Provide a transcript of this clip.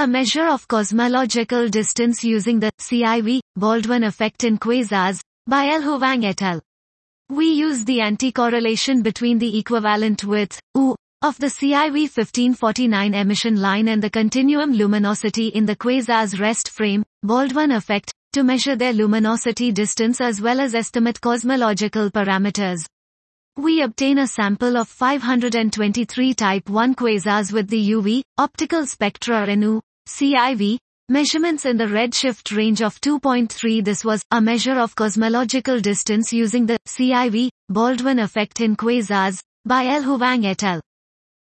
A measure of cosmological distance using the CIV Baldwin effect in quasars by L. Huang et al. We use the anti-correlation between the equivalent width EW of the CIV 1549 emission line and the continuum luminosity in the quasar's rest frame, Baldwin effect, to measure their luminosity distance as well as estimate cosmological parameters. We obtain a sample of 523 type 1 quasars with the UV, optical spectra NU, CIV, measurements in the redshift range of 2.3 This was, a measure of cosmological distance using the CIV, Baldwin effect in quasars, by L. Huang et al.